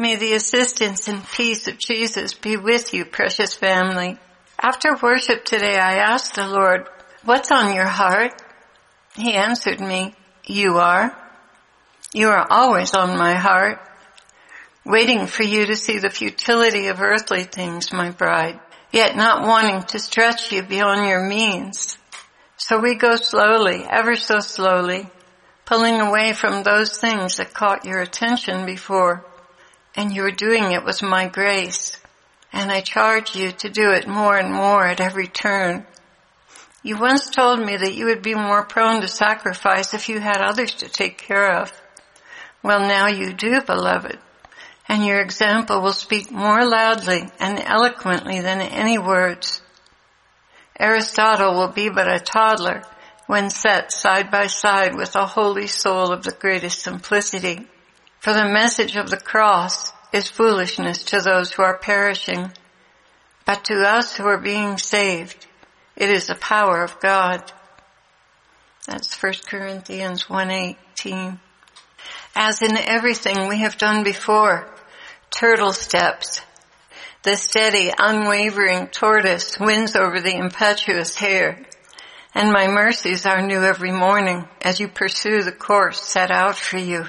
May the assistance and peace of Jesus be with you, precious family. After worship today, I asked the Lord, what's on your heart? He answered me, you are. You are always on my heart, waiting for you to see the futility of earthly things, my bride, yet not wanting to stretch you beyond your means. So we go slowly, ever so slowly, pulling away from those things that caught your attention before and you are doing it with my grace. And I charge you to do it more and more at every turn. You once told me that you would be more prone to sacrifice if you had others to take care of. Well, now you do, beloved, and your example will speak more loudly and eloquently than any words. Aristotle will be but a toddler when set side by side with the holy soul of the greatest simplicity. For the message of the cross is foolishness to those who are perishing, but to us who are being saved, it is the power of God. That's 1 Corinthians 1.18. As in everything we have done before, turtle steps, the steady, unwavering tortoise wins over the impetuous hare, and my mercies are new every morning as you pursue the course set out for you.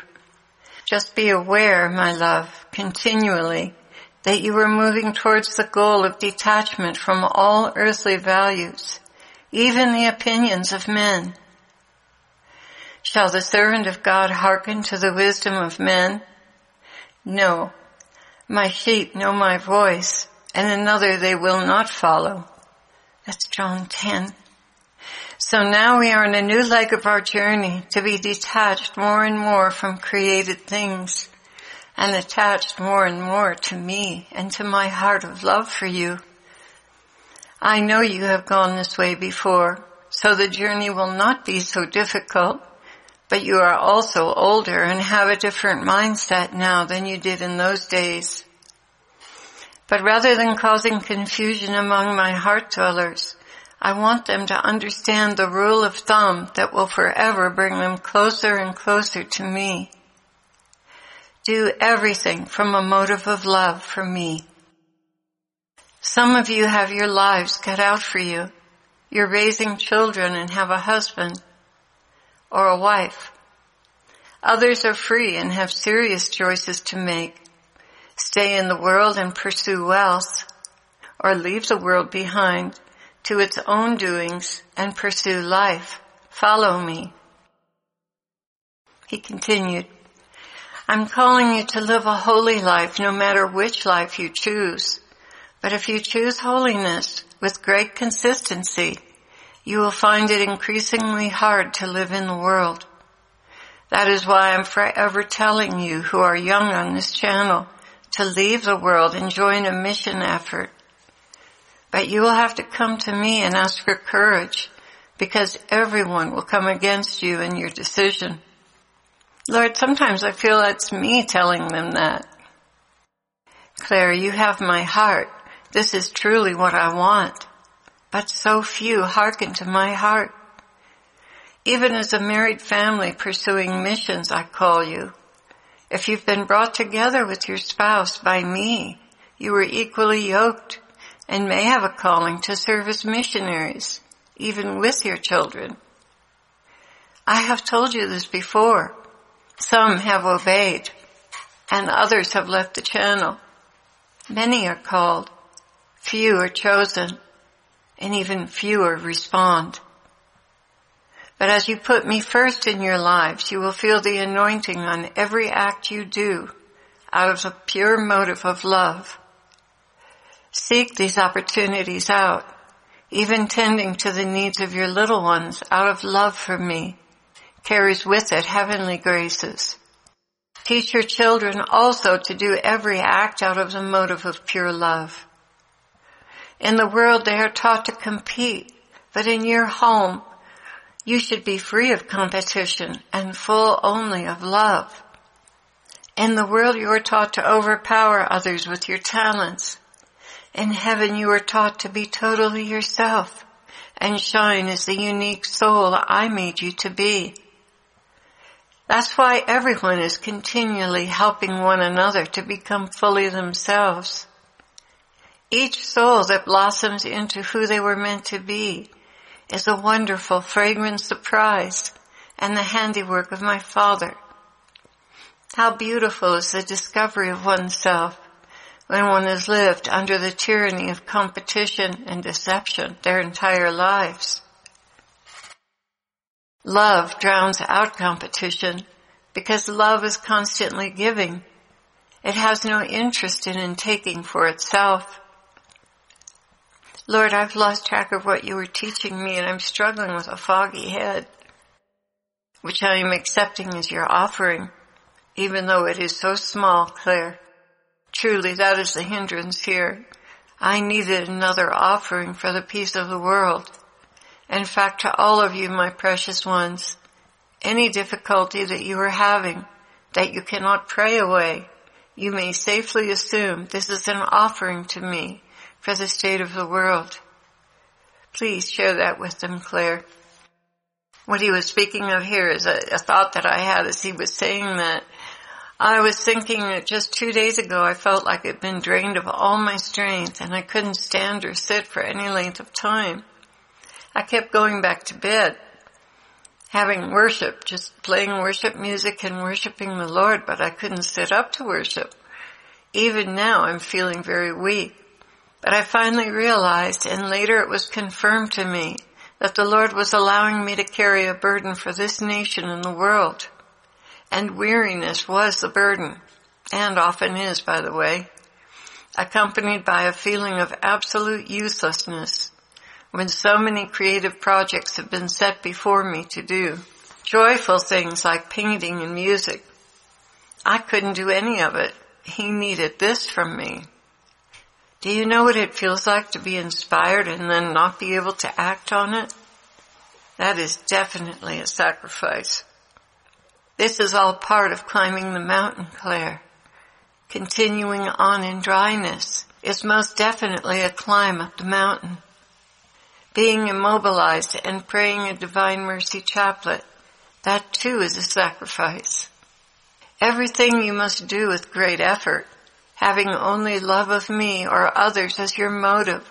Just be aware, my love, continually, that you are moving towards the goal of detachment from all earthly values, even the opinions of men. Shall the servant of God hearken to the wisdom of men? No. My sheep know my voice, and another they will not follow. That's John 10. So now we are in a new leg of our journey to be detached more and more from created things and attached more and more to me and to my heart of love for you. I know you have gone this way before, so the journey will not be so difficult, but you are also older and have a different mindset now than you did in those days. But rather than causing confusion among my heart dwellers, I want them to understand the rule of thumb that will forever bring them closer and closer to me. Do everything from a motive of love for me. Some of you have your lives cut out for you. You're raising children and have a husband or a wife. Others are free and have serious choices to make. Stay in the world and pursue wealth or leave the world behind to its own doings and pursue life. Follow me. He continued, I'm calling you to live a holy life no matter which life you choose. But if you choose holiness with great consistency, you will find it increasingly hard to live in the world. That is why I'm forever telling you who are young on this channel to leave the world and join a mission effort but you will have to come to me and ask for courage because everyone will come against you in your decision. Lord, sometimes I feel that's me telling them that. Clare, you have my heart. This is truly what I want. But so few hearken to my heart. Even as a married family pursuing missions, I call you. If you've been brought together with your spouse by me, you are equally yoked and may have a calling to serve as missionaries, even with your children. I have told you this before. Some have obeyed and others have left the channel. Many are called, few are chosen, and even fewer respond. But as you put me first in your lives, you will feel the anointing on every act you do out of a pure motive of love. Seek these opportunities out, even tending to the needs of your little ones out of love for me carries with it heavenly graces. Teach your children also to do every act out of the motive of pure love. In the world they are taught to compete, but in your home you should be free of competition and full only of love. In the world you are taught to overpower others with your talents in heaven you are taught to be totally yourself and shine as the unique soul I made you to be. That's why everyone is continually helping one another to become fully themselves. Each soul that blossoms into who they were meant to be is a wonderful, fragrant surprise and the handiwork of my Father. How beautiful is the discovery of oneself when one has lived under the tyranny of competition and deception their entire lives. Love drowns out competition because love is constantly giving. It has no interest in taking for itself. Lord, I've lost track of what you were teaching me and I'm struggling with a foggy head, which I am accepting as your offering, even though it is so small, Clare. Truly, that is the hindrance here. I needed another offering for the peace of the world. In fact, to all of you, my precious ones, any difficulty that you are having that you cannot pray away, you may safely assume this is an offering to me for the state of the world. Please share that with them, Clare. What he was speaking of here is a, a thought that I had as he was saying that. I was thinking that just two days ago I felt like I'd been drained of all my strength and I couldn't stand or sit for any length of time. I kept going back to bed, having worship, just playing worship music and worshiping the Lord, but I couldn't sit up to worship. Even now I'm feeling very weak. But I finally realized, and later it was confirmed to me, that the Lord was allowing me to carry a burden for this nation and the world. And weariness was the burden, and often is, by the way, accompanied by a feeling of absolute uselessness when so many creative projects have been set before me to do. Joyful things like painting and music. I couldn't do any of it. He needed this from me. Do you know what it feels like to be inspired and then not be able to act on it? That is definitely a sacrifice. This is all part of climbing the mountain, Clare. Continuing on in dryness is most definitely a climb up the mountain. Being immobilized and praying a divine mercy chaplet, that too is a sacrifice. Everything you must do with great effort having only love of me or others as your motive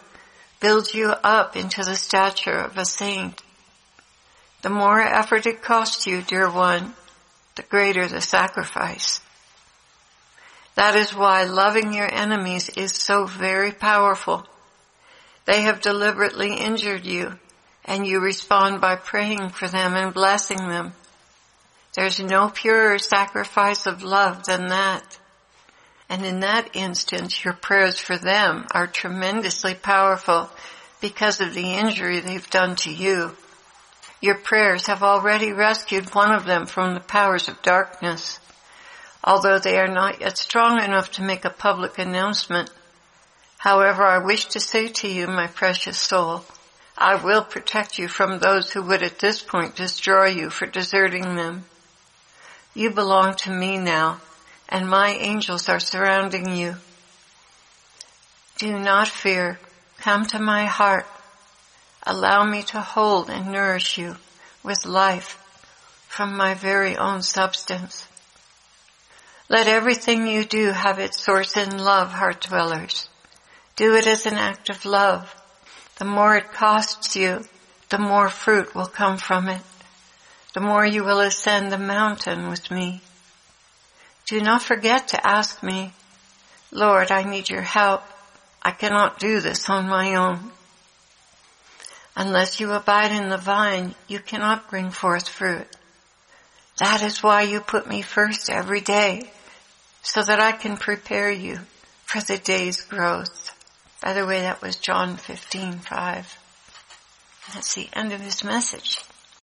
builds you up into the stature of a saint. The more effort it costs you, dear one, the greater the sacrifice. That is why loving your enemies is so very powerful. They have deliberately injured you and you respond by praying for them and blessing them. There's no purer sacrifice of love than that. And in that instance, your prayers for them are tremendously powerful because of the injury they've done to you. Your prayers have already rescued one of them from the powers of darkness. Although they are not yet strong enough to make a public announcement. However, I wish to say to you, my precious soul, I will protect you from those who would at this point destroy you for deserting them. You belong to me now, and my angels are surrounding you. Do not fear. Come to my heart. Allow me to hold and nourish you with life from my very own substance. Let everything you do have its source in love, heart dwellers. Do it as an act of love. The more it costs you, the more fruit will come from it. The more you will ascend the mountain with me. Do not forget to ask me, Lord, I need your help. I cannot do this on my own. Unless you abide in the vine, you cannot bring forth fruit. That is why you put me first every day, so that I can prepare you for the day's growth. By the way, that was John 15, 5. That's the end of his message.